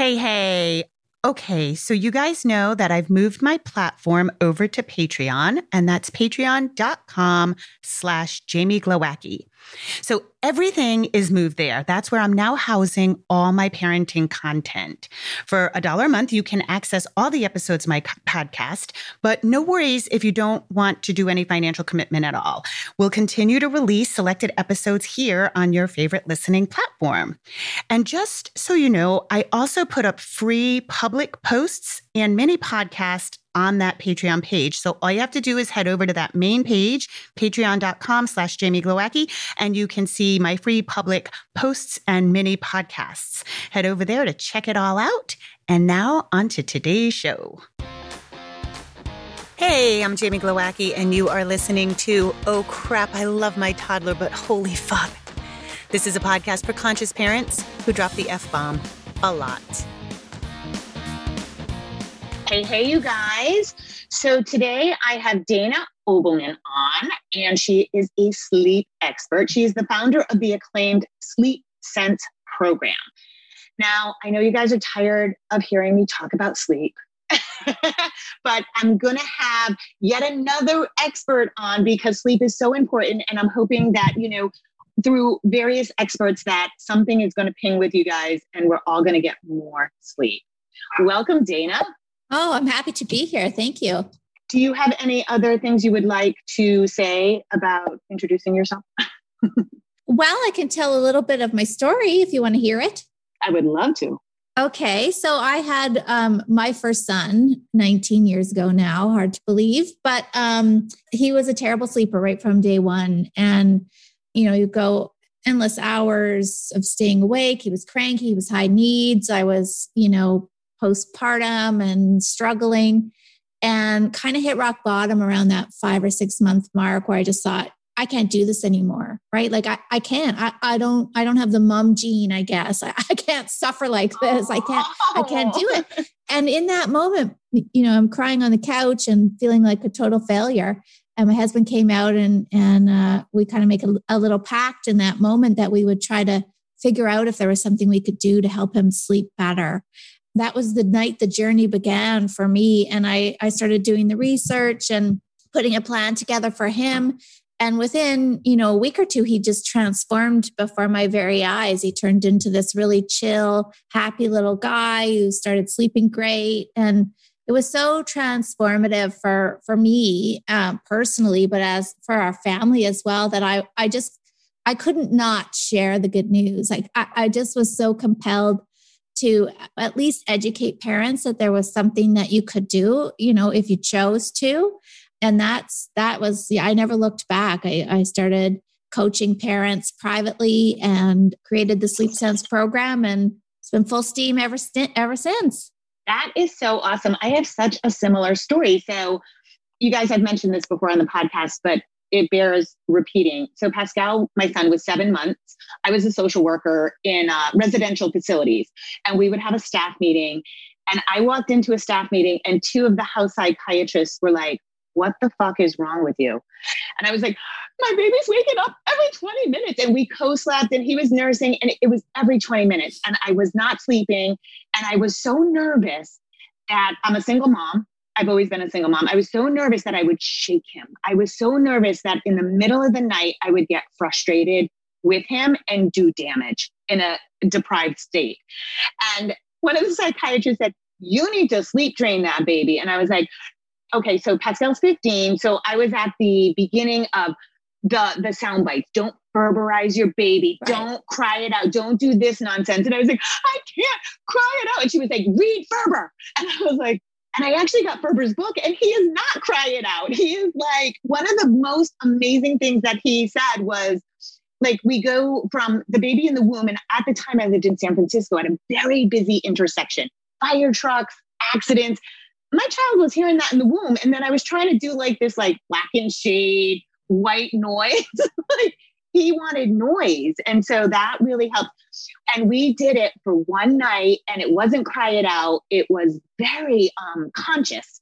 Hey, hey. Okay, so you guys know that I've moved my platform over to Patreon, and that's patreon.com slash Jamie Glowacki. So everything is moved there. That's where I'm now housing all my parenting content. For a dollar a month, you can access all the episodes of my podcast, but no worries if you don't want to do any financial commitment at all. We'll continue to release selected episodes here on your favorite listening platform. And just so you know, I also put up free public posts and mini podcasts on that Patreon page. So all you have to do is head over to that main page, patreon.com slash Jamie Glowacki, and you can see my free public posts and mini podcasts. Head over there to check it all out. And now on to today's show. Hey, I'm Jamie Glowacki, and you are listening to Oh Crap, I Love My Toddler, but Holy Fuck. This is a podcast for conscious parents who drop the F bomb a lot. Hey, hey, you guys. So today I have Dana Obleman on, and she is a sleep expert. She is the founder of the acclaimed Sleep Sense program. Now, I know you guys are tired of hearing me talk about sleep, but I'm going to have yet another expert on because sleep is so important. And I'm hoping that, you know, through various experts, that something is going to ping with you guys and we're all going to get more sleep. Welcome, Dana. Oh, I'm happy to be here. Thank you. Do you have any other things you would like to say about introducing yourself? well, I can tell a little bit of my story if you want to hear it. I would love to. Okay, so I had um, my first son 19 years ago now, hard to believe, but um, he was a terrible sleeper right from day one. And, you know, you go endless hours of staying awake. He was cranky, he was high needs. I was, you know, postpartum and struggling and kind of hit rock bottom around that five or six month mark where I just thought, I can't do this anymore. Right. Like I, I can't, I, I don't, I don't have the mom gene, I guess. I, I can't suffer like this. I can't, I can't do it. And in that moment, you know, I'm crying on the couch and feeling like a total failure. And my husband came out and, and uh, we kind of make a, a little pact in that moment that we would try to figure out if there was something we could do to help him sleep better that was the night the journey began for me. And I, I started doing the research and putting a plan together for him. And within, you know, a week or two, he just transformed before my very eyes. He turned into this really chill, happy little guy who started sleeping great. And it was so transformative for for me um, personally, but as for our family as well, that I I just I couldn't not share the good news. Like I, I just was so compelled to at least educate parents that there was something that you could do, you know, if you chose to. And that's that was yeah, I never looked back. I, I started coaching parents privately and created the Sleep Sense program and it's been full steam ever, ever since. That is so awesome. I have such a similar story. So you guys have mentioned this before on the podcast, but it bears repeating. So Pascal, my son, was seven months. I was a social worker in uh, residential facilities, and we would have a staff meeting. And I walked into a staff meeting, and two of the house psychiatrists were like, "What the fuck is wrong with you?" And I was like, "My baby's waking up every 20 minutes." And we co-slept, and he was nursing, and it was every 20 minutes. And I was not sleeping, and I was so nervous that I'm a single mom. I've always been a single mom. I was so nervous that I would shake him. I was so nervous that in the middle of the night, I would get frustrated with him and do damage in a deprived state. And one of the psychiatrists said, You need to sleep train that baby. And I was like, Okay, so Pascal's 15. So I was at the beginning of the the sound bites. Don't Ferberize your baby. Right. Don't cry it out. Don't do this nonsense. And I was like, I can't cry it out. And she was like, read Ferber. And I was like, and I actually got Ferber's book, and he is not crying out. He is like, one of the most amazing things that he said was, like, we go from the baby in the womb. And at the time, I lived in San Francisco at a very busy intersection fire trucks, accidents. My child was hearing that in the womb. And then I was trying to do like this, like, black and shade, white noise. like, he wanted noise. And so that really helped. And we did it for one night and it wasn't cry it out. It was very um, conscious.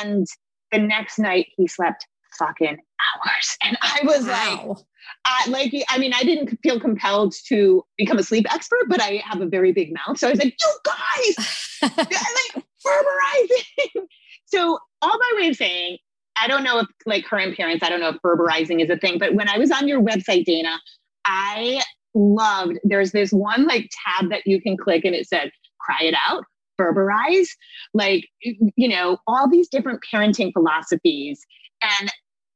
And the next night he slept fucking hours. And I was wow. like, uh, like I mean, I didn't feel compelled to become a sleep expert, but I have a very big mouth, so I was like, "You guys, like ferberizing." so all my way of saying, I don't know if like current parents, I don't know if ferberizing is a thing, but when I was on your website, Dana, I loved. There's this one like tab that you can click, and it said, "Cry it out." Ferberize, like, you know, all these different parenting philosophies. And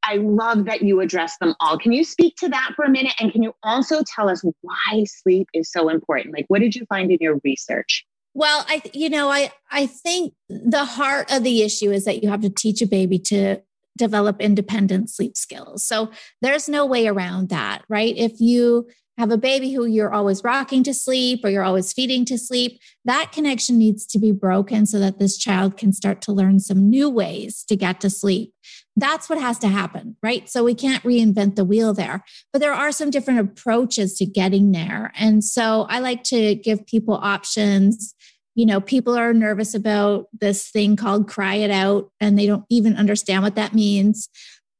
I love that you address them all. Can you speak to that for a minute? And can you also tell us why sleep is so important? Like, what did you find in your research? Well, I, you know, I, I think the heart of the issue is that you have to teach a baby to develop independent sleep skills. So there's no way around that, right? If you have a baby who you're always rocking to sleep or you're always feeding to sleep, that connection needs to be broken so that this child can start to learn some new ways to get to sleep. That's what has to happen, right? So we can't reinvent the wheel there, but there are some different approaches to getting there. And so I like to give people options. You know, people are nervous about this thing called cry it out, and they don't even understand what that means.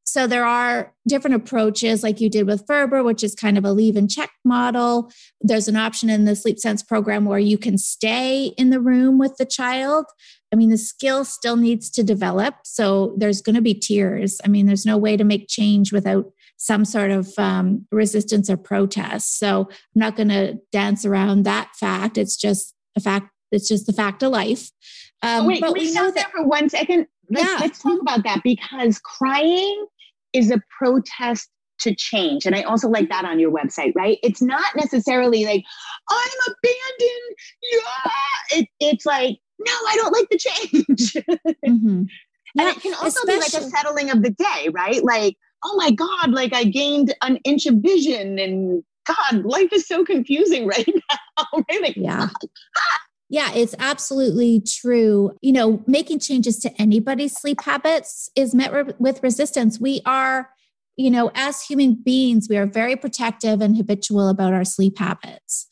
So there are different approaches, like you did with Ferber, which is kind of a leave and check model. There's an option in the Sleep Sense program where you can stay in the room with the child. I mean, the skill still needs to develop. So there's going to be tears. I mean, there's no way to make change without some sort of um, resistance or protest. So I'm not going to dance around that fact. It's just a fact. It's just the fact of life. Um, Wait, but we know that for one second. Let's, yeah. let's talk about that because crying is a protest to change. And I also like that on your website, right? It's not necessarily like, I'm abandoned. Yeah. It, it's like, no, I don't like the change. mm-hmm. Yeah, and it can also be like a settling of the day, right? Like, oh my God, like I gained an inch of vision and God, life is so confusing right now. right? Like, yeah. Yeah, it's absolutely true. You know, making changes to anybody's sleep habits is met re- with resistance. We are, you know, as human beings, we are very protective and habitual about our sleep habits.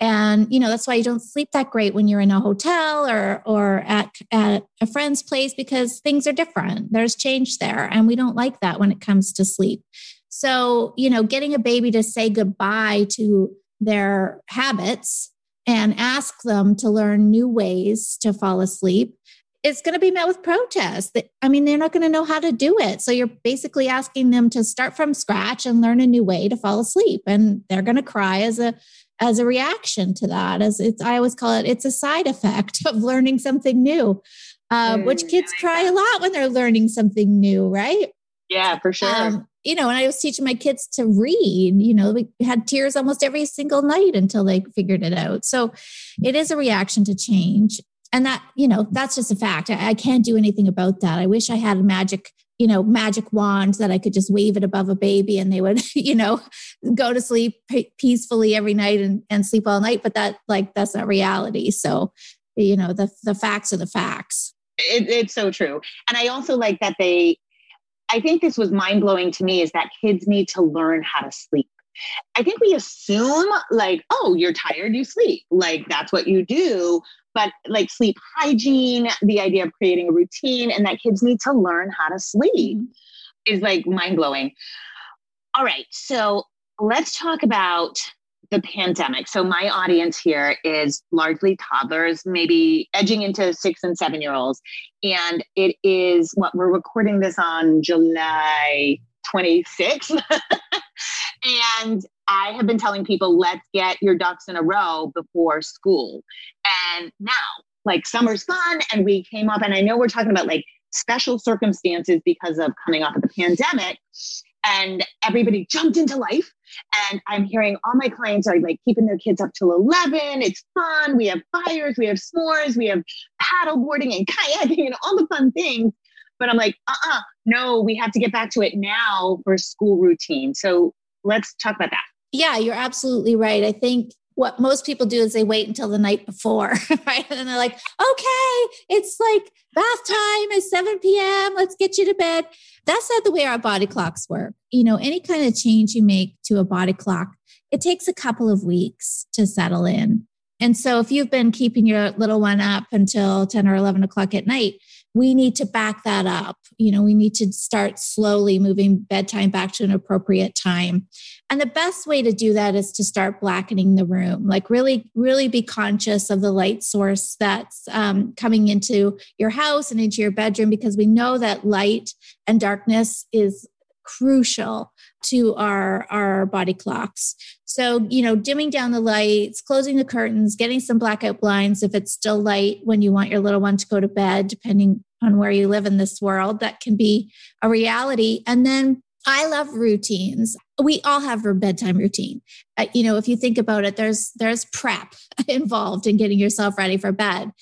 And you know that's why you don't sleep that great when you're in a hotel or or at at a friend's place because things are different. There's change there, and we don't like that when it comes to sleep. So you know, getting a baby to say goodbye to their habits and ask them to learn new ways to fall asleep, it's going to be met with protest. I mean, they're not going to know how to do it. So you're basically asking them to start from scratch and learn a new way to fall asleep, and they're going to cry as a as a reaction to that. As it's, I always call it, it's a side effect of learning something new. Uh, mm, which kids cry a lot when they're learning something new, right? Yeah, for sure. Um, you know, and I was teaching my kids to read, you know, we had tears almost every single night until they figured it out. So it is a reaction to change. And that, you know, that's just a fact. I, I can't do anything about that. I wish I had a magic, you know, magic wand that I could just wave it above a baby and they would, you know, go to sleep peacefully every night and, and sleep all night. But that, like, that's not reality. So, you know, the, the facts are the facts. It, it's so true. And I also like that they I think this was mind blowing to me is that kids need to learn how to sleep. I think we assume like, oh, you're tired, you sleep. Like that's what you do. But like sleep hygiene, the idea of creating a routine and that kids need to learn how to sleep is like mind blowing. All right. So let's talk about the pandemic. So my audience here is largely toddlers, maybe edging into six and seven year olds. And it is what we're recording this on July 26th. and I have been telling people, let's get your ducks in a row before school. And now, like summer's gone, and we came up, and I know we're talking about like special circumstances because of coming off of the pandemic and everybody jumped into life. And I'm hearing all my clients are like keeping their kids up till 11. It's fun. We have fires, we have s'mores, we have paddle boarding and kayaking and all the fun things. But I'm like, uh uh-uh, uh no, we have to get back to it now for school routine. So let's talk about that. Yeah, you're absolutely right. I think what most people do is they wait until the night before, right? And they're like, okay, it's like bath time is 7 p.m. Let's get you to bed. That's not the way our body clocks work. You know, any kind of change you make to a body clock, it takes a couple of weeks to settle in. And so if you've been keeping your little one up until 10 or 11 o'clock at night, we need to back that up. You know, we need to start slowly moving bedtime back to an appropriate time. And the best way to do that is to start blackening the room. Like, really, really be conscious of the light source that's um, coming into your house and into your bedroom, because we know that light and darkness is crucial to our our body clocks so you know dimming down the lights closing the curtains getting some blackout blinds if it's still light when you want your little one to go to bed depending on where you live in this world that can be a reality and then I love routines. We all have a bedtime routine. Uh, you know, if you think about it, there's there's prep involved in getting yourself ready for bed.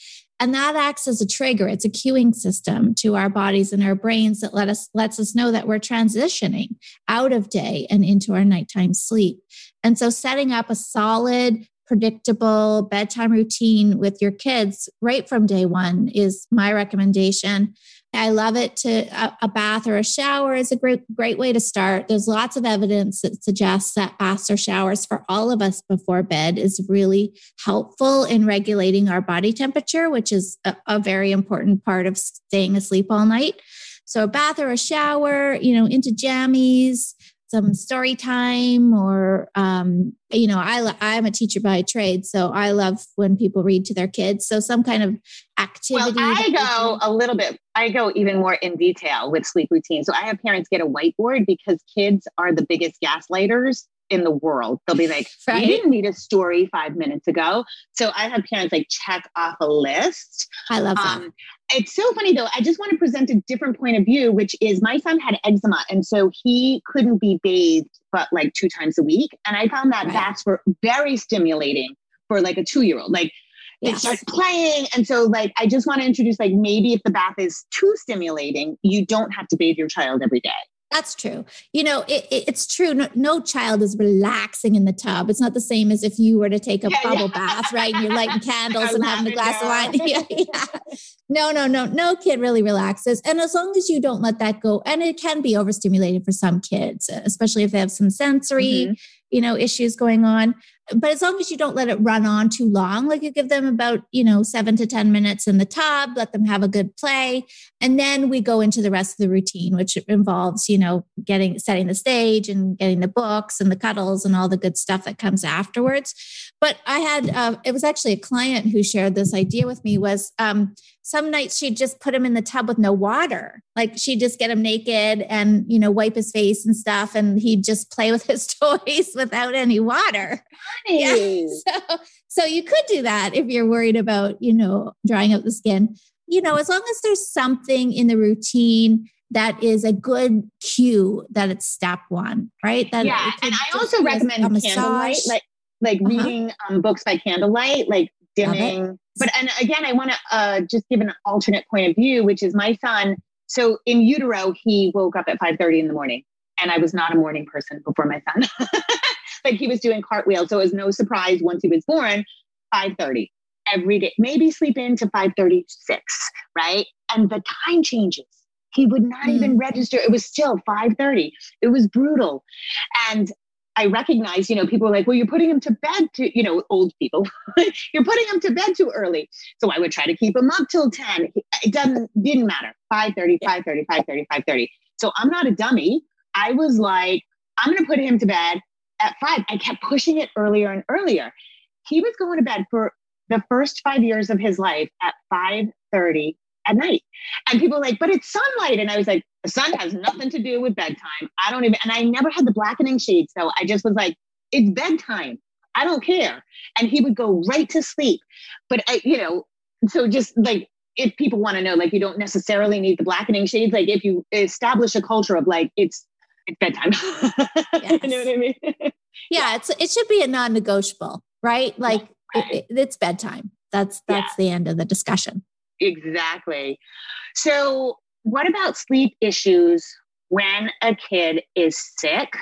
And that acts as a trigger. It's a cueing system to our bodies and our brains that let us lets us know that we're transitioning out of day and into our nighttime sleep. And so setting up a solid predictable bedtime routine with your kids right from day one is my recommendation. I love it to a, a, bath or a shower is a great great way to start. There's lots of evidence that suggests that baths or showers for all of us before bed is really helpful in regulating our body temperature, which is a, a very important part of staying asleep all night. So a bath or a shower, you know, into jammies, some story time or um, you know i i'm a teacher by trade so i love when people read to their kids. So some kind of activity well i go a little bit i go even more in detail with sleep routine so i have parents get a whiteboard because kids are the biggest gaslighters in the world. They'll be like, right? you didn't need a story five minutes ago. So I have parents like check off a list. I love that. Um, it's so funny though. I just want to present a different point of view, which is my son had eczema. And so he couldn't be bathed but like two times a week. And I found that right. baths were very stimulating for like a two year old. Like they start playing. And so, like, I just want to introduce, like, maybe if the bath is too stimulating, you don't have to bathe your child every day. That's true. You know, it, it, it's true. No, no, child is relaxing in the tub. It's not the same as if you were to take a yeah, bubble yeah. bath, right? And you're lighting candles and having a glass of wine. yeah, yeah. No, no, no. No kid really relaxes. And as long as you don't let that go, and it can be overstimulated for some kids, especially if they have some sensory, mm-hmm. you know, issues going on but as long as you don't let it run on too long, like you give them about, you know, seven to 10 minutes in the tub, let them have a good play. And then we go into the rest of the routine, which involves, you know, getting, setting the stage and getting the books and the cuddles and all the good stuff that comes afterwards. But I had, uh, it was actually a client who shared this idea with me was um, some nights she'd just put him in the tub with no water. Like she'd just get him naked and, you know, wipe his face and stuff. And he'd just play with his toys without any water. Yeah. So, so you could do that if you're worried about, you know, drying out the skin. You know, as long as there's something in the routine that is a good cue that it's step one, right? That yeah, and I also recommend candlelight, like like uh-huh. reading um, books by candlelight, like dimming. But and again, I want to uh, just give an alternate point of view, which is my son. So in utero, he woke up at five thirty in the morning, and I was not a morning person before my son. but he was doing cartwheels, so it was no surprise once he was born. Five thirty every day, maybe sleep into five thirty six, right? And the time changes. He would not mm. even register. It was still 5:30. It was brutal. And I recognize, you know, people are like, well, you're putting him to bed to, you know, old people, you're putting him to bed too early. So I would try to keep him up till 10. It doesn't, didn't matter. 5.30, 5.30, 5.30, 5.30. So I'm not a dummy. I was like, I'm going to put him to bed at five. I kept pushing it earlier and earlier. He was going to bed for the first five years of his life at 5.30 at night. And people like, but it's sunlight. And I was like, the sun has nothing to do with bedtime. I don't even, and I never had the blackening shades. So I just was like, it's bedtime. I don't care. And he would go right to sleep. But I, you know, so just like if people want to know, like you don't necessarily need the blackening shades. Like if you establish a culture of like it's it's bedtime. Yes. you know what I mean? yeah, it's it should be a non-negotiable, right? Like right. It, it's bedtime. That's that's yeah. the end of the discussion. Exactly. So, what about sleep issues when a kid is sick?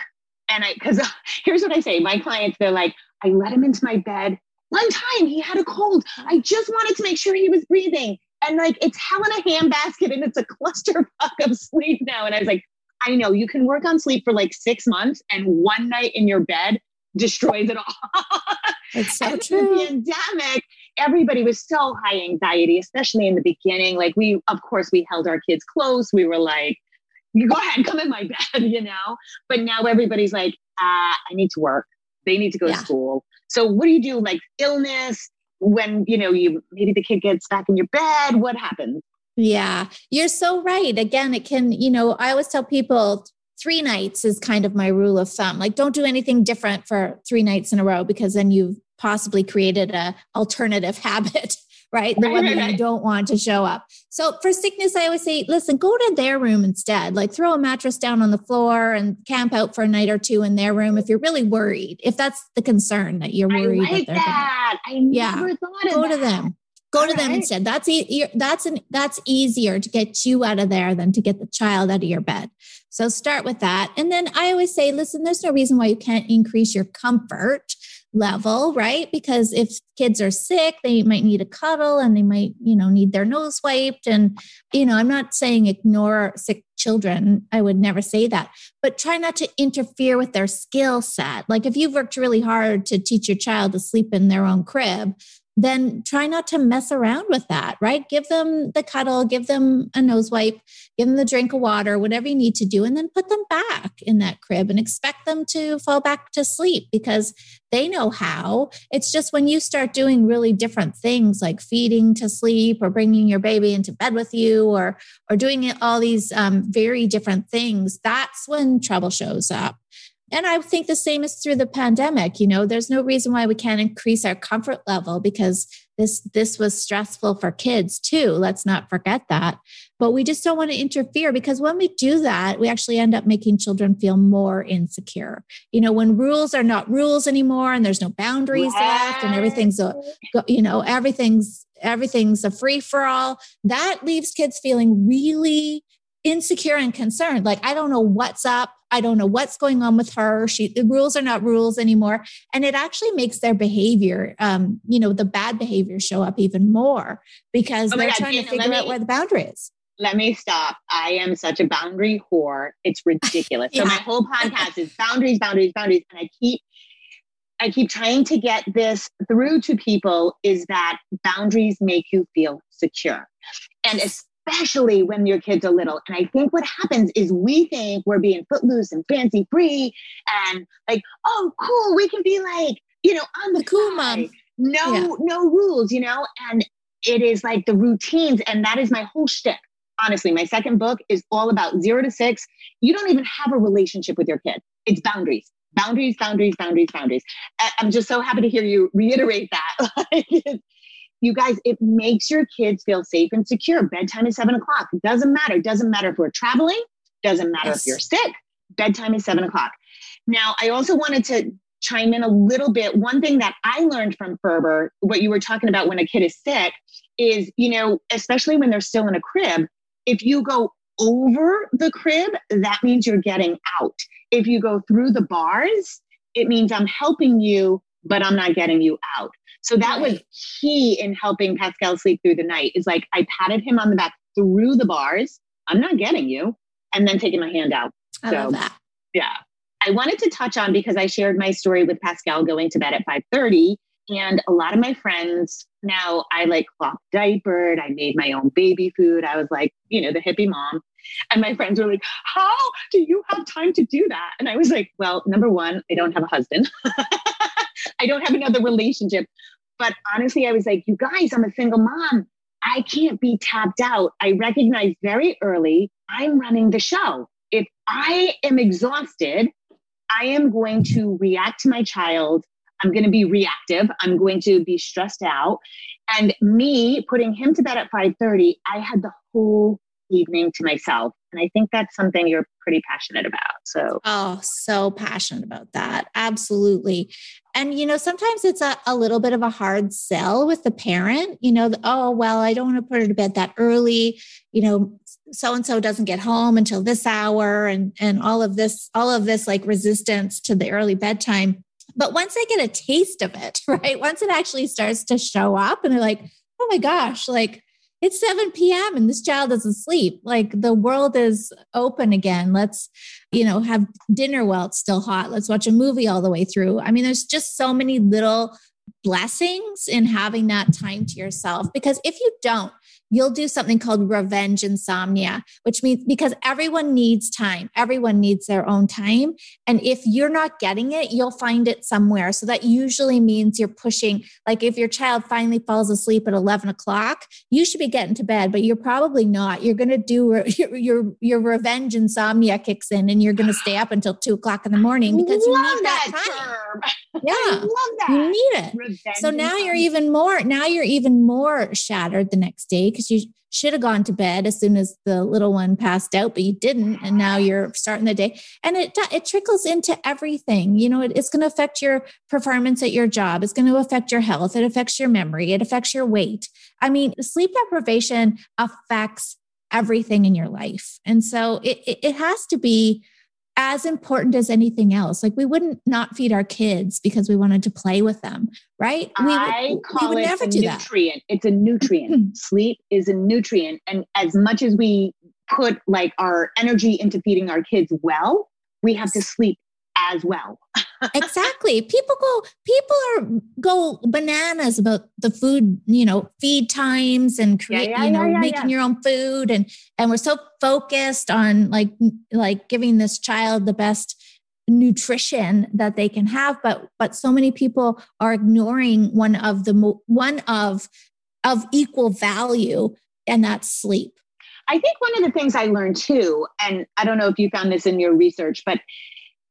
And I, because here's what I say my clients, they're like, I let him into my bed. One time he had a cold. I just wanted to make sure he was breathing. And like, it's hell in a handbasket and it's a clusterfuck of sleep now. And I was like, I know you can work on sleep for like six months and one night in your bed destroys it all. It's so true. The pandemic, everybody was so high anxiety, especially in the beginning. Like we, of course, we held our kids close. We were like, you go ahead, come in my bed, you know? But now everybody's like, uh, I need to work. They need to go yeah. to school. So what do you do? Like illness, when, you know, you maybe the kid gets back in your bed, what happens? Yeah, you're so right. Again, it can, you know, I always tell people three nights is kind of my rule of thumb. Like don't do anything different for three nights in a row because then you've possibly created a alternative habit right? The right, one that right. you don't want to show up. So for sickness, I always say, listen, go to their room instead. Like throw a mattress down on the floor and camp out for a night or two in their room if you're really worried. If that's the concern that you're worried I like that, that. I yeah, go to them. Go All to them right. instead. That's e- that's an that's easier to get you out of there than to get the child out of your bed. So start with that. And then I always say, listen, there's no reason why you can't increase your comfort level, right? Because if kids are sick, they might need a cuddle and they might, you know, need their nose wiped. And, you know, I'm not saying ignore sick children. I would never say that, but try not to interfere with their skill set. Like if you've worked really hard to teach your child to sleep in their own crib, then try not to mess around with that, right? Give them the cuddle, give them a nose wipe, give them the drink of water, whatever you need to do, and then put them back in that crib and expect them to fall back to sleep because they know how. It's just when you start doing really different things like feeding to sleep or bringing your baby into bed with you or or doing all these um, very different things, that's when trouble shows up. And I think the same is through the pandemic. You know, there's no reason why we can't increase our comfort level because this this was stressful for kids too. Let's not forget that. But we just don't want to interfere because when we do that, we actually end up making children feel more insecure. You know, when rules are not rules anymore and there's no boundaries left and everything's a you know, everything's everything's a free for all, that leaves kids feeling really insecure and concerned. Like, I don't know what's up. I don't know what's going on with her. She, the rules are not rules anymore. And it actually makes their behavior, um, you know, the bad behavior show up even more because oh they're God, trying to figure me, out where the boundary is. Let me stop. I am such a boundary whore. It's ridiculous. yeah. So my whole podcast is boundaries, boundaries, boundaries. And I keep I keep trying to get this through to people is that boundaries make you feel secure. And especially when your kids are little. And I think what happens is we think we're being footloose and fancy free and like, oh, cool, we can be like, you know, on the, cool mom. No, yeah. no rules, you know? And it is like the routines. And that is my whole shtick. Honestly, my second book is all about zero to six. You don't even have a relationship with your kid. It's boundaries boundaries, boundaries, boundaries, boundaries. I'm just so happy to hear you reiterate that. you guys, it makes your kids feel safe and secure. Bedtime is seven o'clock. It doesn't matter. It doesn't matter if we're traveling, doesn't matter yes. if you're sick. Bedtime is seven o'clock. Now, I also wanted to chime in a little bit. One thing that I learned from Ferber, what you were talking about when a kid is sick, is, you know, especially when they're still in a crib, if you go over the crib, that means you're getting out. If you go through the bars, it means I'm helping you, but I'm not getting you out. So that was key in helping Pascal sleep through the night. Is like I patted him on the back through the bars. I'm not getting you, and then taking my hand out. I so, love that. Yeah. I wanted to touch on because I shared my story with Pascal going to bed at 5:30, and a lot of my friends now I like cloth diapered. I made my own baby food. I was like, you know, the hippie mom. And my friends were like, How do you have time to do that? And I was like, Well, number one, I don't have a husband. I don't have another relationship. But honestly, I was like, you guys, I'm a single mom. I can't be tapped out. I recognize very early I'm running the show. If I am exhausted, I am going to react to my child. I'm going to be reactive. I'm going to be stressed out. And me putting him to bed at 5:30, I had the whole evening to myself. And I think that's something you're pretty passionate about. So, oh, so passionate about that. Absolutely. And, you know, sometimes it's a, a little bit of a hard sell with the parent, you know, the, oh, well, I don't want to put her to bed that early. You know, so and so doesn't get home until this hour and, and all of this, all of this like resistance to the early bedtime. But once they get a taste of it, right? Once it actually starts to show up and they're like, oh my gosh, like it's 7 p.m. and this child doesn't sleep. Like the world is open again. Let's, you know, have dinner while it's still hot. Let's watch a movie all the way through. I mean, there's just so many little blessings in having that time to yourself. Because if you don't, you'll do something called revenge insomnia, which means because everyone needs time, everyone needs their own time. And if you're not getting it, you'll find it somewhere. So that usually means you're pushing, like if your child finally falls asleep at 11 o'clock, you should be getting to bed, but you're probably not. You're going to do your, your, your revenge insomnia kicks in and you're going to stay up until two o'clock in the morning because you need that, that time. Yeah. love that. You need it. Revenge so now you're even more, now you're even more shattered the next day because you should have gone to bed as soon as the little one passed out, but you didn't. And now you're starting the day. And it, it trickles into everything. You know, it, it's going to affect your performance at your job. It's going to affect your health. It affects your memory. It affects your weight. I mean, sleep deprivation affects everything in your life. And so it, it, it has to be as important as anything else. Like we wouldn't not feed our kids because we wanted to play with them, right? We I would, call we it a nutrient. That. It's a nutrient. Sleep is a nutrient. And as much as we put like our energy into feeding our kids well, we have to sleep as well. exactly. People go people are go bananas about the food, you know, feed times and create, yeah, yeah, you know, yeah, making your own food and and we're so focused on like like giving this child the best nutrition that they can have but but so many people are ignoring one of the one of of equal value and that's sleep I think one of the things I learned too, and I don't know if you found this in your research, but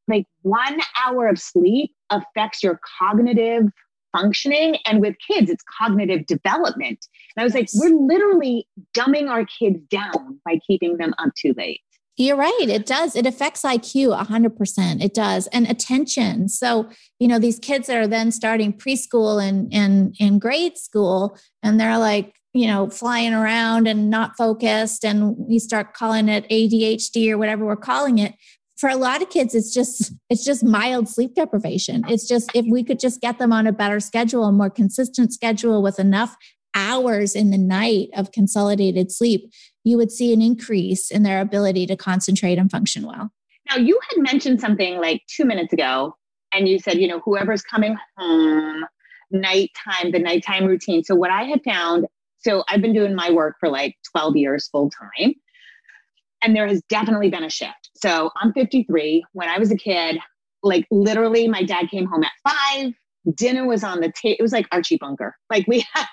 like one hour of sleep affects your cognitive functioning. And with kids, it's cognitive development. And I was like, we're literally dumbing our kids down by keeping them up too late. You're right. It does. It affects IQ 100%. It does. And attention. So, you know, these kids that are then starting preschool and, and, and grade school, and they're like, you know, flying around and not focused. And we start calling it ADHD or whatever we're calling it for a lot of kids it's just it's just mild sleep deprivation. It's just if we could just get them on a better schedule a more consistent schedule with enough hours in the night of consolidated sleep you would see an increase in their ability to concentrate and function well. Now you had mentioned something like 2 minutes ago and you said you know whoever's coming home nighttime the nighttime routine. So what i had found so i've been doing my work for like 12 years full time and there has definitely been a shift. So I'm 53. When I was a kid, like literally, my dad came home at five. Dinner was on the table. It was like Archie Bunker. Like we had,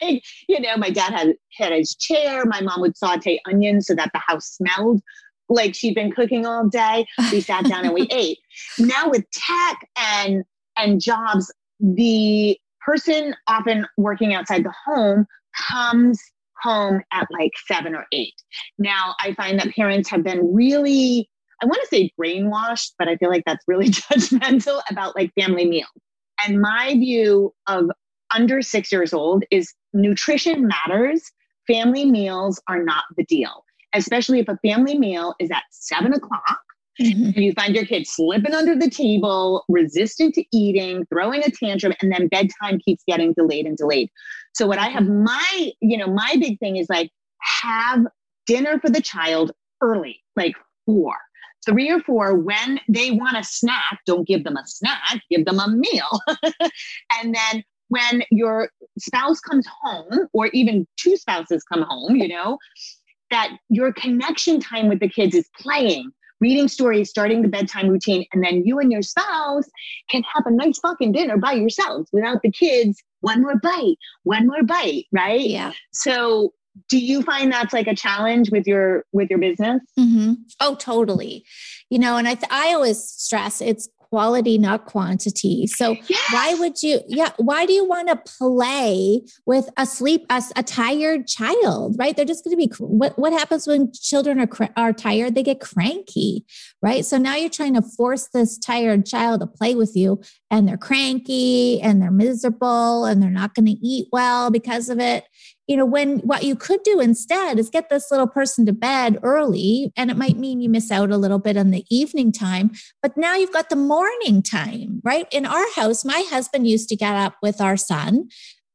like, you know, my dad had had his chair. My mom would saute onions so that the house smelled like she'd been cooking all day. We sat down and we ate. Now with tech and and jobs, the person often working outside the home comes home at like seven or eight. Now, I find that parents have been really, I want to say brainwashed, but I feel like that's really judgmental about like family meals. And my view of under six years old is nutrition matters. Family meals are not the deal, especially if a family meal is at seven o'clock Mm-hmm. You find your kid slipping under the table, resistant to eating, throwing a tantrum, and then bedtime keeps getting delayed and delayed. So what I have my, you know, my big thing is like have dinner for the child early, like four, three or four. When they want a snack, don't give them a snack, give them a meal. and then when your spouse comes home, or even two spouses come home, you know, that your connection time with the kids is playing reading stories, starting the bedtime routine, and then you and your spouse can have a nice fucking dinner by yourselves without the kids. One more bite, one more bite, right? Yeah. So do you find that's like a challenge with your with your business mm-hmm. oh totally you know and i th- i always stress it's quality, not quantity. So yes. why would you, yeah, why do you want to play with a sleep, a, a tired child, right? They're just going to be, what, what happens when children are, are tired? They get cranky, right? So now you're trying to force this tired child to play with you and they're cranky and they're miserable and they're not going to eat well because of it you know, when what you could do instead is get this little person to bed early, and it might mean you miss out a little bit on the evening time, but now you've got the morning time, right? In our house, my husband used to get up with our son,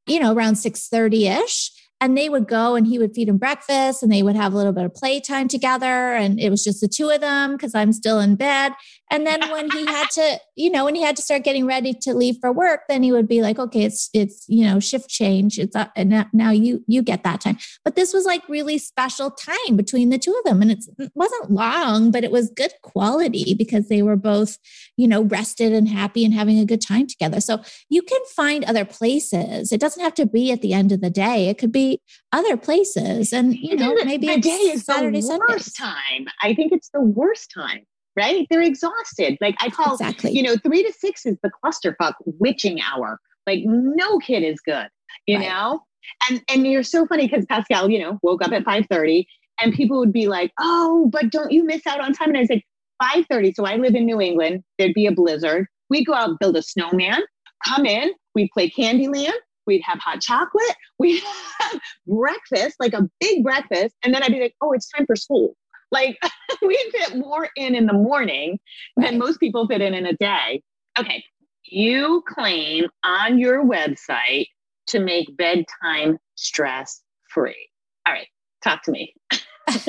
you know, around 6 30 ish and they would go and he would feed him breakfast and they would have a little bit of playtime together and it was just the two of them because i'm still in bed and then when he had to you know when he had to start getting ready to leave for work then he would be like okay it's it's you know shift change. It's uh, and now you you get that time. But this was like really special time between the two of them. And it wasn't long but it was good quality because they were both you know rested and happy and having a good time together. So you can find other places. It doesn't have to be at the end of the day. It could be other places. And you know maybe the day is Saturday, the worst Sundays. time. I think it's the worst time right? They're exhausted. Like I call, exactly. you know, three to six is the clusterfuck witching hour. Like no kid is good, you right. know? And and you're so funny because Pascal, you know, woke up at 5:30 and people would be like, oh, but don't you miss out on time? And I said, 5:30. So I live in New England. There'd be a blizzard. We'd go out and build a snowman, come in, we'd play Candyland, we'd have hot chocolate, we'd have breakfast, like a big breakfast. And then I'd be like, oh, it's time for school. Like we fit more in in the morning than most people fit in in a day. Okay. You claim on your website to make bedtime stress free. All right. Talk to me.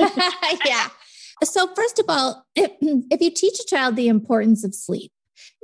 yeah. So, first of all, if, if you teach a child the importance of sleep,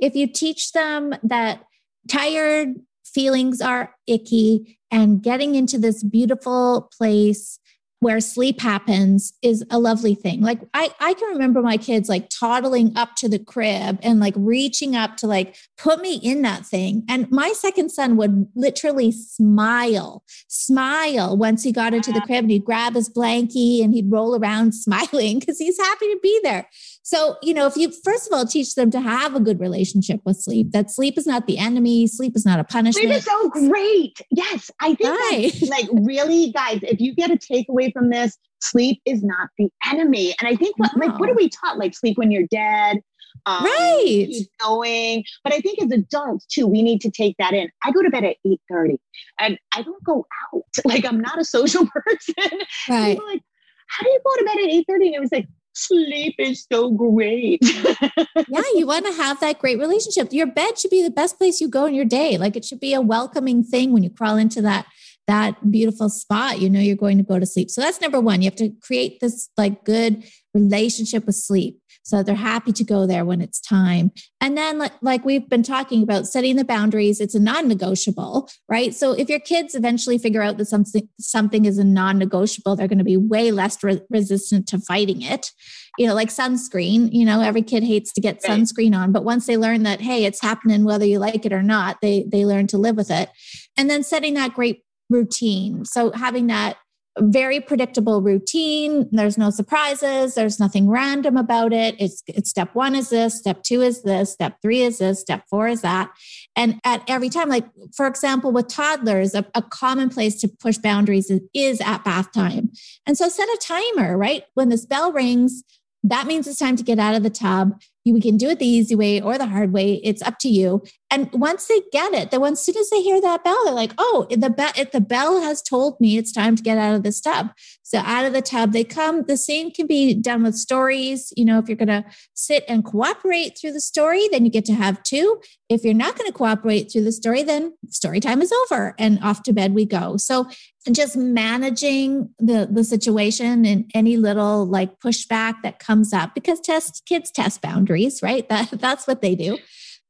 if you teach them that tired feelings are icky and getting into this beautiful place where sleep happens is a lovely thing. Like I, I can remember my kids like toddling up to the crib and like reaching up to like put me in that thing. And my second son would literally smile, smile once he got into the crib and he'd grab his blankie and he'd roll around smiling because he's happy to be there. So, you know, if you first of all teach them to have a good relationship with sleep, that sleep is not the enemy, sleep is not a punishment. Sleep is so great. Yes. I think right. like really, guys, if you get a takeaway from this, sleep is not the enemy. And I think what, no. like what are we taught? Like sleep when you're dead. Um, right. Keep going. But I think as adults too, we need to take that in. I go to bed at 8 30 and I don't go out. Like I'm not a social person. Right. People like, how do you go to bed at 8 30? And it was like, sleep is so great. yeah, you want to have that great relationship. Your bed should be the best place you go in your day. Like it should be a welcoming thing when you crawl into that that beautiful spot. You know you're going to go to sleep. So that's number 1. You have to create this like good relationship with sleep. So they're happy to go there when it's time. And then, like, like we've been talking about, setting the boundaries, it's a non negotiable, right? So if your kids eventually figure out that something, something is a non negotiable, they're going to be way less re- resistant to fighting it. You know, like sunscreen, you know, every kid hates to get sunscreen on, but once they learn that, hey, it's happening whether you like it or not, they, they learn to live with it. And then setting that great routine. So having that very predictable routine. There's no surprises. There's nothing random about it. It's, it's step one is this, step two is this, step three is this, step four is that. And at every time, like for example, with toddlers, a, a common place to push boundaries is, is at bath time. And so set a timer, right? When this bell rings, that means it's time to get out of the tub we can do it the easy way or the hard way. It's up to you. And once they get it, then as soon as they hear that bell, they're like, "Oh, the bell! The bell has told me it's time to get out of this tub." So out of the tub they come. The same can be done with stories. You know, if you're going to sit and cooperate through the story, then you get to have two. If you're not going to cooperate through the story, then story time is over and off to bed we go. So just managing the the situation and any little like pushback that comes up because test kids test boundaries right? That that's what they do.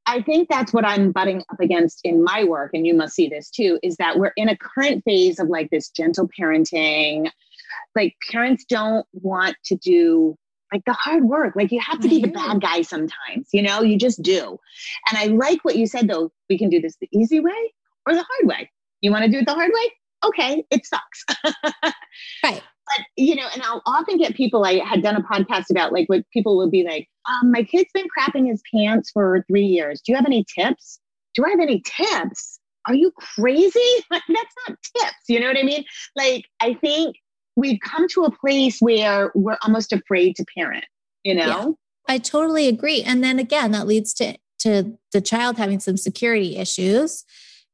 I think that's what i'm butting up against in my work and you must see this too is that we're in a current phase of like this gentle parenting. Like parents don't want to do like the hard work. Like you have to be the bad guy sometimes you know? You just do. And i like what you said though we can do this the easy way or the hard way. You want to do it the hard way okay, it sucks. right. But, you know, and I'll often get people, I had done a podcast about like what people will be like, um, my kid's been crapping his pants for three years. Do you have any tips? Do I have any tips? Are you crazy? Like, that's not tips. You know what I mean? Like, I think we've come to a place where we're almost afraid to parent, you know? Yeah, I totally agree. And then again, that leads to to the child having some security issues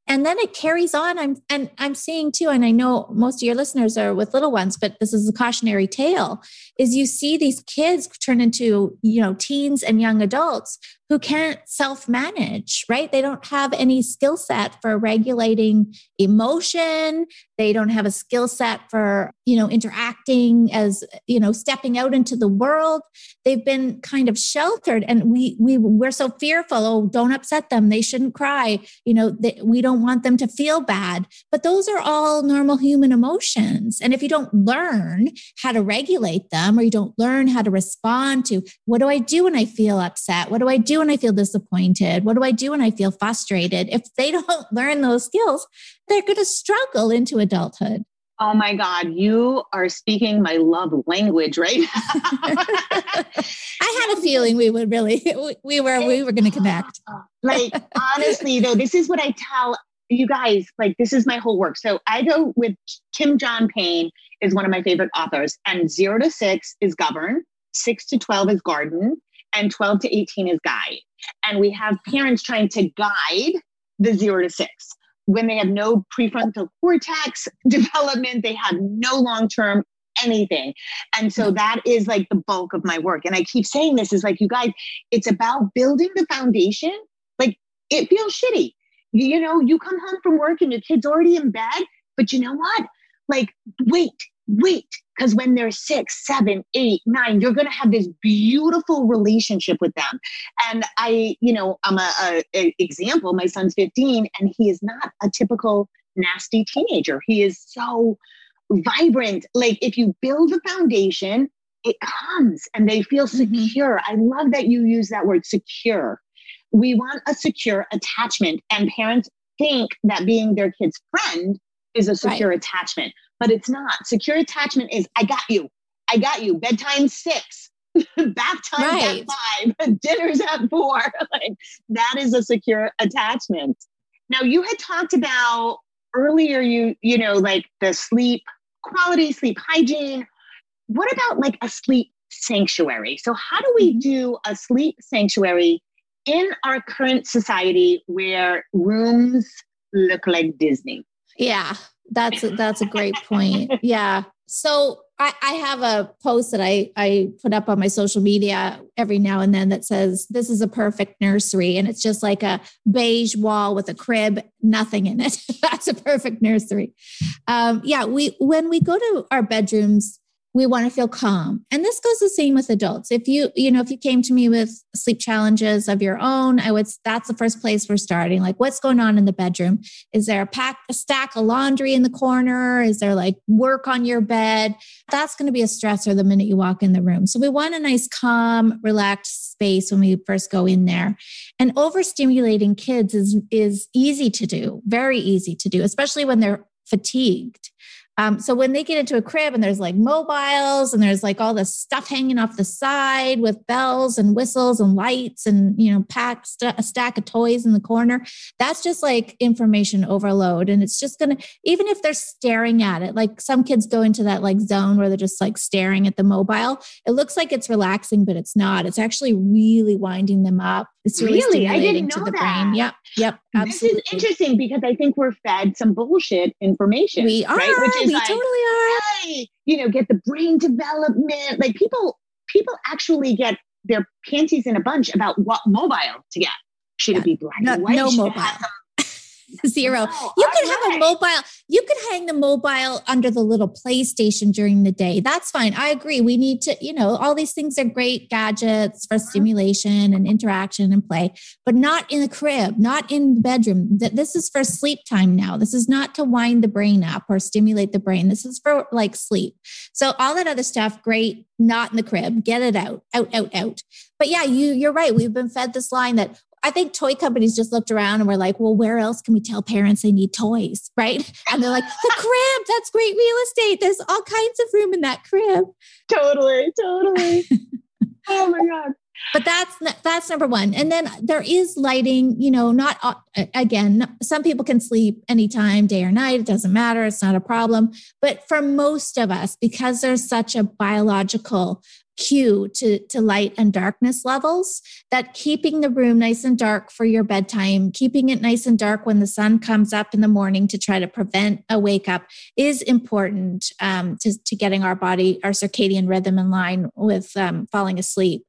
and then it carries on. I'm and i'm seeing too and i know most of your listeners are with little ones but this is a cautionary tale is you see these kids turn into you know teens and young adults who can't self manage right? They don't have any skill set for regulating emotion they don't have a skill set for you know interacting as you know stepping out into the world. They've been kind of sheltered and we we we're so fearful. Oh don't upset them. They shouldn't cry. You know they, we don't want them to feel bad. But those are all normal human emotions. And if you don't learn how to regulate them or you don't learn how to respond to what do i do when i feel upset? What do i do when i feel disappointed? What do i do when i feel frustrated? If they don't learn those skills they're going to struggle into adulthood. Oh my God, you are speaking my love language right now. I had a feeling we would really, we were, we were going to connect. Like, honestly, though, this is what I tell you guys. Like, this is my whole work. So I go with Kim John Payne is one of my favorite authors, and zero to six is govern, six to 12 is garden, and 12 to 18 is guide. And we have parents trying to guide the zero to six when they have no prefrontal cortex development, they have no long term anything. And so mm-hmm. that is like the bulk of my work. And I keep saying this is like, you guys, it's about building the foundation. Like it feels shitty. You know, you come home from work and your kid's already in bed, but you know what? Like, wait, wait, because when they're six, seven, eight, nine, you're going to have this beautiful relationship with them. And I, you know, I'm a, a, a, example. My son's 15, and he is not a typical nasty teenager. He is so vibrant. Like if you build a foundation, it comes and they feel mm-hmm. secure. Mm-hmm. I love that you use that word secure. We want a secure attachment, and parents think that being their kid's friend is a secure right. attachment but it's not. Secure attachment is I got you. I got you. Bedtime six. Bath time right. at five, dinner's at four. like that is a secure attachment. Now you had talked about earlier you, you know, like the sleep quality, sleep hygiene. What about like a sleep sanctuary? So how do we mm-hmm. do a sleep sanctuary in our current society where rooms look like Disney? Yeah, that's a, that's a great point. Yeah. So I, I have a post that I, I put up on my social media every now and then that says, This is a perfect nursery. And it's just like a beige wall with a crib, nothing in it. That's a perfect nursery. Um, yeah, we when we go to our bedrooms, we want to feel calm. And this goes the same with adults. If you you know if you came to me with sleep challenges of your own i would that's the first place we're starting. Like what's going on in the bedroom? Is there a pack a stack of laundry in the corner? Is there like work on your bed? That's going to be a stressor the minute you walk in the room. So we want a nice calm relaxed space when we first go in there. And overstimulating kids is is easy to do very easy to do especially when they're fatigued um, so when they get into a crib and there's like mobiles and there's like all this stuff hanging off the side with bells and whistles and lights and you know pack st- a stack of toys in the corner, that's just like information overload. And it's just gonna even if they're staring at it, like some kids go into that like zone where they're just like staring at the mobile. It looks like it's relaxing, but it's not. It's actually really winding them up. It's really, really? I didn't know to the that. brain. Yep, yep, absolutely. This is interesting because I think we're fed some bullshit information. We are. Right? We like, totally are. Hey, you know, get the brain development. Like people, people actually get their panties in a bunch about what mobile to get. Should yeah. it be black no, and white? No mobile. Zero. You could have a mobile, you could hang the mobile under the little PlayStation during the day. That's fine. I agree. We need to, you know, all these things are great gadgets for uh-huh. stimulation and interaction and play, but not in the crib, not in the bedroom. That this is for sleep time now. This is not to wind the brain up or stimulate the brain. This is for like sleep. So all that other stuff, great, not in the crib. Get it out, out, out, out. But yeah, you you're right. We've been fed this line that I think toy companies just looked around and were like, well, where else can we tell parents they need toys? Right. And they're like, the crib, that's great real estate. There's all kinds of room in that crib. Totally. Totally. oh my God. But that's that's number one, and then there is lighting. You know, not uh, again. Some people can sleep anytime, day or night. It doesn't matter. It's not a problem. But for most of us, because there's such a biological cue to, to light and darkness levels that keeping the room nice and dark for your bedtime keeping it nice and dark when the sun comes up in the morning to try to prevent a wake up is important um, to, to getting our body our circadian rhythm in line with um, falling asleep.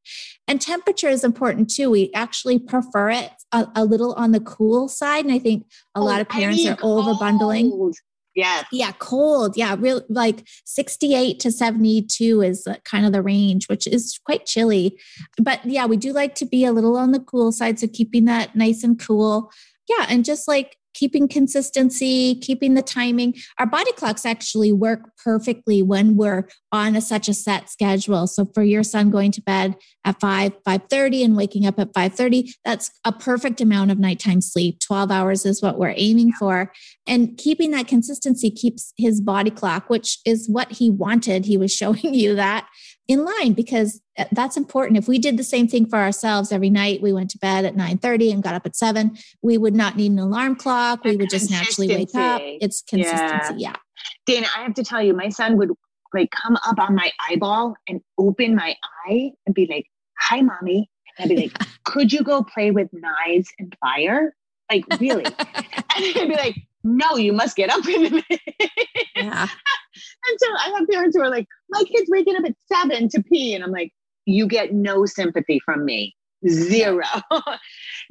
And temperature is important too. We actually prefer it a, a little on the cool side and i think a oh, lot of parents are over bundling Yeah. Yeah, cold. Yeah, real like 68 to 72 is uh, kind of the range, which is quite chilly. But yeah, we do like to be a little on the cool side. So keeping that nice and cool. Yeah. And just like keeping consistency, keeping the timing. Our body clocks actually work perfectly when we're on a, such a set schedule. So for your son going to bed at 5, 5:30 and waking up at 5:30, that's a perfect amount of nighttime sleep. 12 hours is what we're aiming for. And keeping that consistency keeps his body clock, which is what he wanted. He was showing you that in line because uh, that's important. If we did the same thing for ourselves every night, we went to bed at 9 30 and got up at 7, we would not need an alarm clock. We would just naturally wake up. It's consistency. Yeah. yeah. Dana, I have to tell you, my son would like come up on my eyeball and open my eye and be like, Hi, mommy. And I'd be like, Could you go play with knives and fire? Like, really? and I'd be like, No, you must get up in the Yeah. And so I have parents who are like, my kid's waking up at seven to pee. And I'm like, you get no sympathy from me. Zero.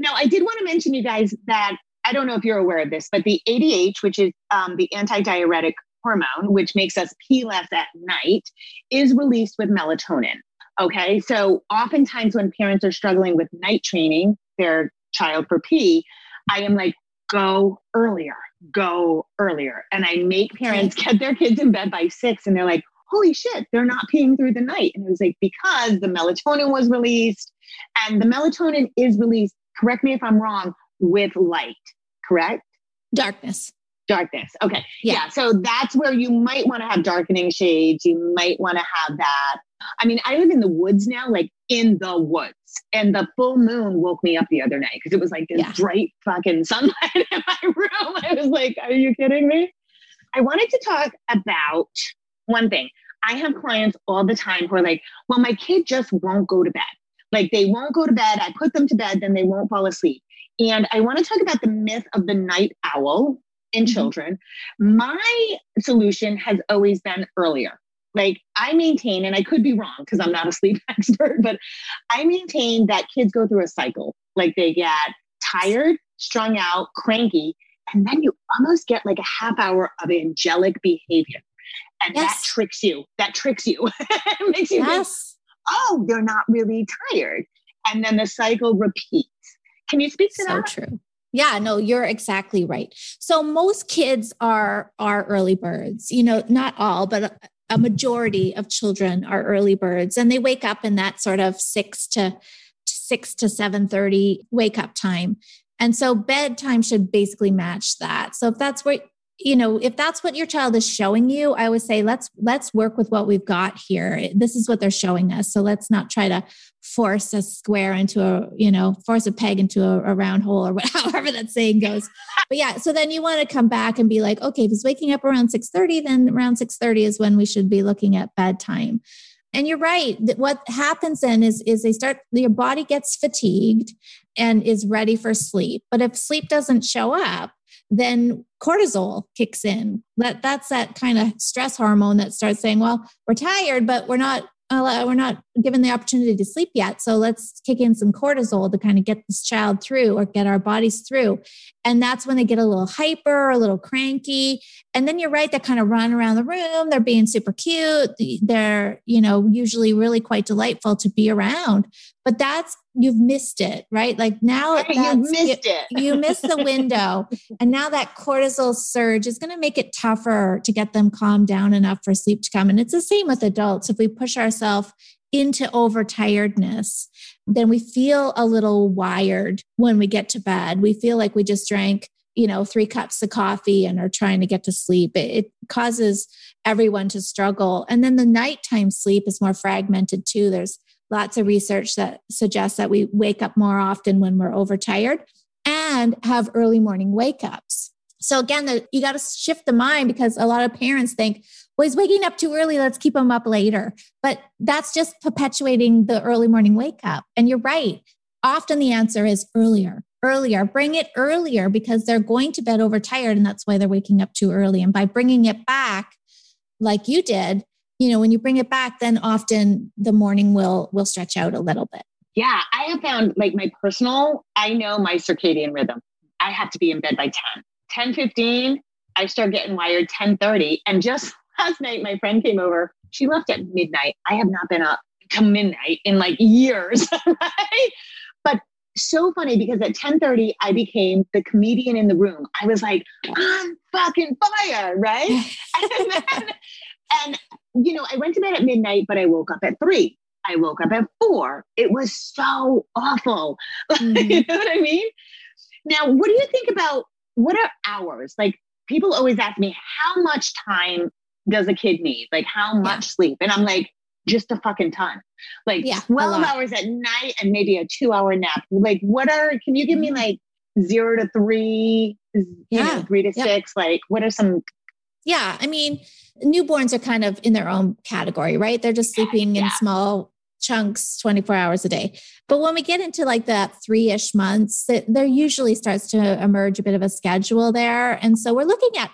now, I did want to mention, you guys, that I don't know if you're aware of this, but the ADH, which is um, the antidiuretic hormone, which makes us pee less at night, is released with melatonin. Okay. So oftentimes when parents are struggling with night training their child for pee, I am like, go earlier, go earlier. And I make parents get their kids in bed by six and they're like, holy shit, they're not peeing through the night. And it was like, because the melatonin was released and the melatonin is released, correct me if I'm wrong, with light, correct? Darkness. Darkness. Okay. Yeah. yeah. So that's where you might want to have darkening shades. You might want to have that. I mean, I live in the woods now, like in the woods. And the full moon woke me up the other night because it was like this yeah. bright fucking sunlight in my room. I was like, are you kidding me? I wanted to talk about one thing. I have clients all the time who are like, well, my kid just won't go to bed. Like they won't go to bed. I put them to bed, then they won't fall asleep. And I want to talk about the myth of the night owl in mm-hmm. children. My solution has always been earlier. Like I maintain, and I could be wrong because I'm not a sleep expert, but I maintain that kids go through a cycle. Like they get tired, strung out, cranky, and then you almost get like a half hour of angelic behavior. And yes. that tricks you. That tricks you. makes you yes. think, oh, they're not really tired. And then the cycle repeats. Can you speak to so that? So true. Yeah, no, you're exactly right. So most kids are are early birds. You know, not all, but a majority of children are early birds and they wake up in that sort of 6 to 6 to 7:30 wake up time. And so bedtime should basically match that. So if that's what you know if that's what your child is showing you i would say let's let's work with what we've got here. This is what they're showing us. So let's not try to force a square into a you know force a peg into a, a round hole or however that saying goes. But yeah so then you want to come back and be like okay if he's waking up around 6.30 then around 6.30 is when we should be looking at bedtime. And you're right. What happens then is is they start your body gets fatigued and is ready for sleep. But if sleep doesn't show up then cortisol kicks in. That that's that kind of stress hormone that starts saying, "Well, we're tired, but we're not uh, we're not given the opportunity to sleep yet. So let's kick in some cortisol to kind of get this child through or get our bodies through. And that's when they get a little hyper, a little cranky. And then you're right, they kind of run around the room. They're being super cute. They're, you know, usually really quite delightful to be around. But that's you've missed it, right? Like now you missed it. you missed the window. and now that cortisol surge is going to make it tougher to get them calmed down enough for sleep to come. And it's the same with adults. If we push ourselves into overtiredness, then we feel a little wired when we get to bed. We feel like we just drank, you know, three cups of coffee and are trying to get to sleep. It, it causes everyone to struggle. And then the nighttime sleep is more fragmented too. There's lots of research that suggests that we wake up more often when we're overtired and have early morning wake ups. So again, the, you got to shift the mind because a lot of parents think, well, he's waking up too early. Let's keep him up later. But that's just perpetuating the early morning wake up. And you're right. Often the answer is earlier, earlier. Bring it earlier because they're going to bed overtired. And that's why they're waking up too early. And by bringing it back, like you did, you know, when you bring it back, then often the morning will will stretch out a little bit. Yeah, I have found like my personal, I know my circadian rhythm. I have to be in bed by 10. 10 15 I start getting wired 10:30. And just last night, my friend came over. She left at midnight. I have not been up to midnight in like years, right? But so funny because at 10:30 I became the comedian in the room. I was like, I'm fucking fire, right? and then, and you know, I went to bed at midnight, but I woke up at three. I woke up at four. It was so awful. Mm-hmm. you know what I mean? Now, what do you think about what are hours? Like people always ask me, how much time does a kid need? Like how much yeah. sleep? And I'm like, just a fucking ton. Like yeah, 12 hours at night and maybe a two hour nap. Like what are, can you give me mm-hmm. like zero to three, yeah. Know, three to yep. six? Like what are some? Yeah. I mean, newborns are kind of in their own category, right? They're just sleeping yeah. in small chunks 24 hours a day. But when we get into like that three ish months, there usually starts to emerge a bit of a schedule there. And so we're looking at,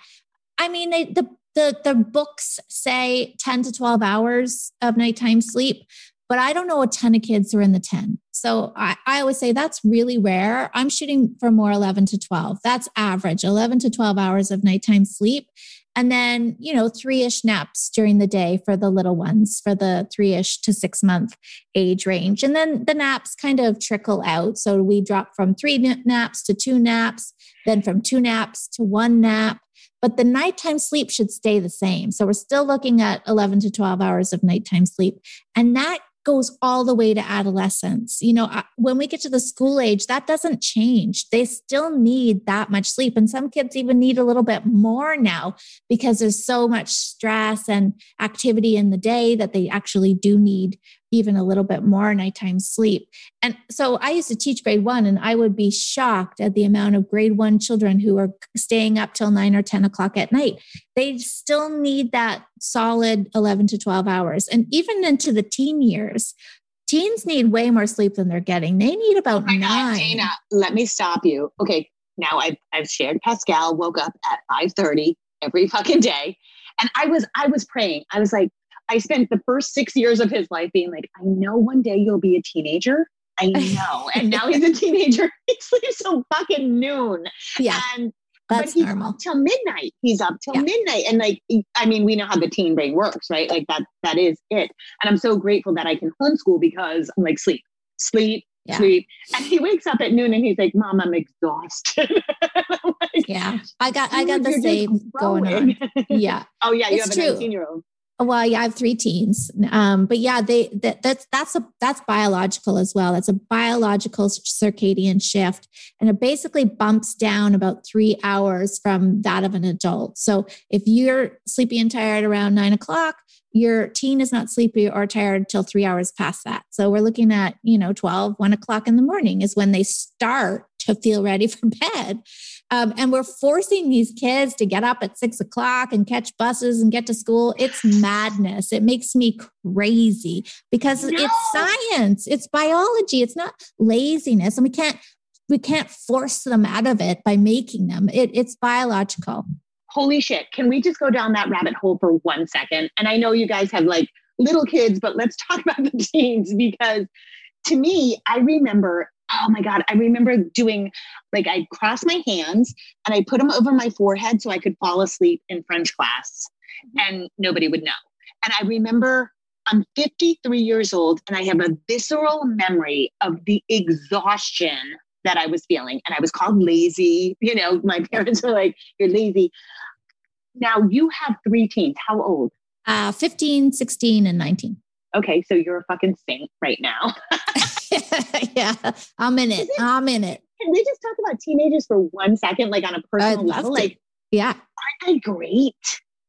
I mean, they, the, the, the books say 10 to 12 hours of nighttime sleep, but I don't know a ton of kids who are in the 10. So I, I always say that's really rare. I'm shooting for more 11 to 12. That's average 11 to 12 hours of nighttime sleep. And then, you know, three ish naps during the day for the little ones, for the three ish to six month age range. And then the naps kind of trickle out. So we drop from three naps to two naps, then from two naps to one nap. But the nighttime sleep should stay the same. So we're still looking at 11 to 12 hours of nighttime sleep. And that goes all the way to adolescence. You know, when we get to the school age, that doesn't change. They still need that much sleep. And some kids even need a little bit more now because there's so much stress and activity in the day that they actually do need even a little bit more nighttime sleep. And so I used to teach grade one, and I would be shocked at the amount of grade one children who are staying up till nine or 10 o'clock at night. They still need that solid 11 to 12 hours. And even into the teen years, teens need way more sleep than they're getting. They need about oh nine. God, Dana, let me stop you. Okay. Now I've, I've shared Pascal woke up at 5 30 every fucking day. And I was, I was praying. I was like, I spent the first six years of his life being like, I know one day you'll be a teenager. I know. and now he's a teenager. He sleeps till fucking noon. Yeah. And that's but he's normal. Up till midnight. He's up till yeah. midnight. And like, I mean, we know how the teen brain works, right? Like that, that is it. And I'm so grateful that I can homeschool because I'm like, sleep, sleep, yeah. sleep. And he wakes up at noon and he's like, Mom, I'm exhausted. I'm like, yeah. I got I got the same going on. Yeah. oh yeah, you it's have a 19 year old. Well, yeah, I have three teens, um, but yeah, they that, that's that's a that's biological as well. That's a biological circadian shift, and it basically bumps down about three hours from that of an adult. So if you're sleepy and tired around nine o'clock, your teen is not sleepy or tired till three hours past that. So we're looking at, you know, 12, one o'clock in the morning is when they start to feel ready for bed. Um, and we're forcing these kids to get up at six o'clock and catch buses and get to school. It's madness. It makes me crazy because no. it's science, it's biology, it's not laziness. And we can't we can't force them out of it by making them. It, it's biological. Holy shit. Can we just go down that rabbit hole for one second? And I know you guys have like little kids, but let's talk about the teens because to me, I remember oh my God, I remember doing like I'd cross my hands and I put them over my forehead so I could fall asleep in French class and nobody would know. And I remember I'm 53 years old and I have a visceral memory of the exhaustion that I was feeling. And I was called lazy. You know, my parents were like, you're lazy. Now you have three teens. How old? Uh, 15, 16, and 19. Okay, so you're a fucking saint right now. yeah, I'm in it. I'm in it. Can we just talk about teenagers for one second, like on a personal level? Like, yeah, aren't they great?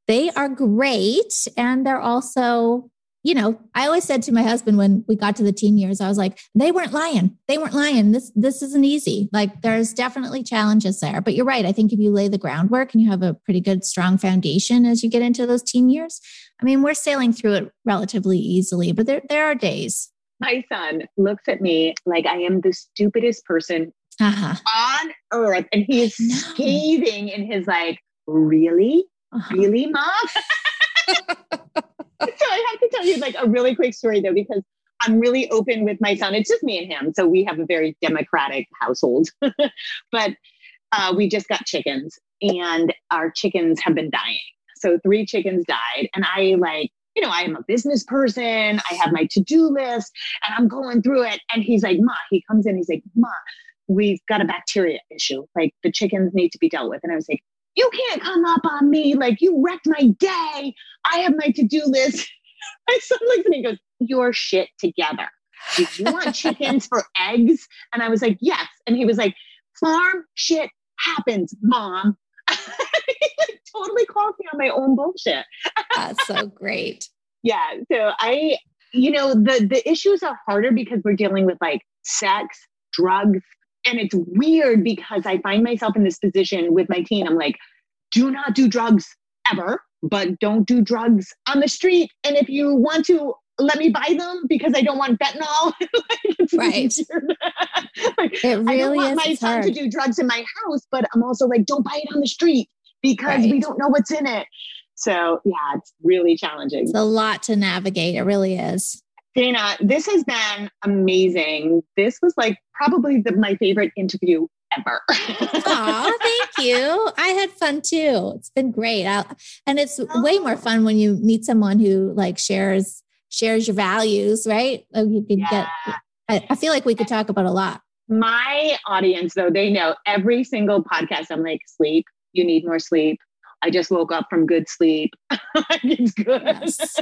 They are great, and they're also, you know, I always said to my husband when we got to the teen years, I was like, they weren't lying. They weren't lying. This this isn't easy. Like, there's definitely challenges there, but you're right. I think if you lay the groundwork and you have a pretty good, strong foundation as you get into those teen years, I mean, we're sailing through it relatively easily. But there there are days my son looks at me like I am the stupidest person uh-huh. on earth. And he is no. scathing in his like, really? Uh-huh. Really, mom? so I have to tell you like a really quick story though, because I'm really open with my son. It's just me and him. So we have a very democratic household. but uh, we just got chickens and our chickens have been dying. So three chickens died. And I like, you know, I am a business person. I have my to-do list and I'm going through it. And he's like, Ma, he comes in, he's like, Ma, we've got a bacteria issue. Like the chickens need to be dealt with. And I was like, you can't come up on me. Like you wrecked my day. I have my to-do list. My son looks at me and goes, your shit together. Do you want chickens for eggs? And I was like, yes. And he was like, farm shit happens, mom. he like totally called me on my own bullshit. That's so great. yeah. So I, you know, the the issues are harder because we're dealing with like sex, drugs, and it's weird because I find myself in this position with my teen. I'm like, do not do drugs ever, but don't do drugs on the street. And if you want to let me buy them because I don't want fentanyl. like, right. like, it really I don't want my son hard. to do drugs in my house, but I'm also like, don't buy it on the street because right. we don't know what's in it. So yeah, it's really challenging. It's a lot to navigate. It really is. Dana, this has been amazing. This was like probably the, my favorite interview ever. Aw, thank you. I had fun too. It's been great. I'll, and it's oh. way more fun when you meet someone who like shares shares your values, right? Like you can yeah. get, I, I feel like we could talk about a lot. My audience, though, they know every single podcast, I'm like, sleep, you need more sleep. I just woke up from good sleep. it's good. Yes.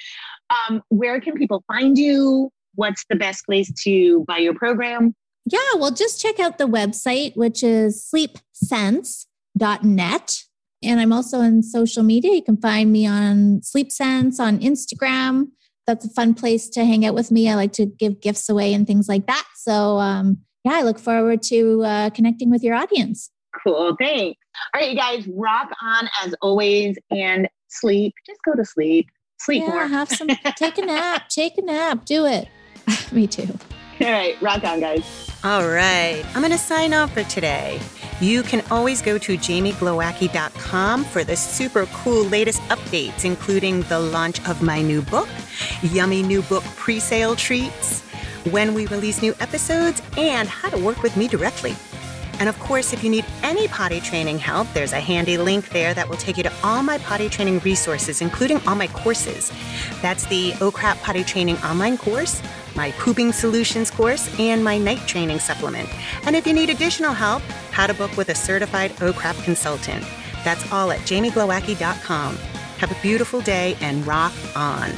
um, where can people find you? What's the best place to buy your program? Yeah, well, just check out the website, which is sleepsense.net. And I'm also on social media. You can find me on Sleep Sense on Instagram that's a fun place to hang out with me. I like to give gifts away and things like that. So, um, yeah, I look forward to uh, connecting with your audience. Cool. Thanks. All right, you guys, rock on as always and sleep. Just go to sleep. Sleep yeah, more. have some, take a nap, take a nap, do it. me too. All right, rock on, guys. All right, I'm going to sign off for today. You can always go to jamieglowacki.com for the super cool latest updates, including the launch of my new book, yummy new book pre sale treats, when we release new episodes, and how to work with me directly. And of course, if you need any potty training help, there's a handy link there that will take you to all my potty training resources, including all my courses. That's the oh OCRAP Potty Training online course, my Pooping Solutions course, and my night training supplement. And if you need additional help, how to book with a certified OCRAP consultant. That's all at jamieglowacki.com. Have a beautiful day and rock on.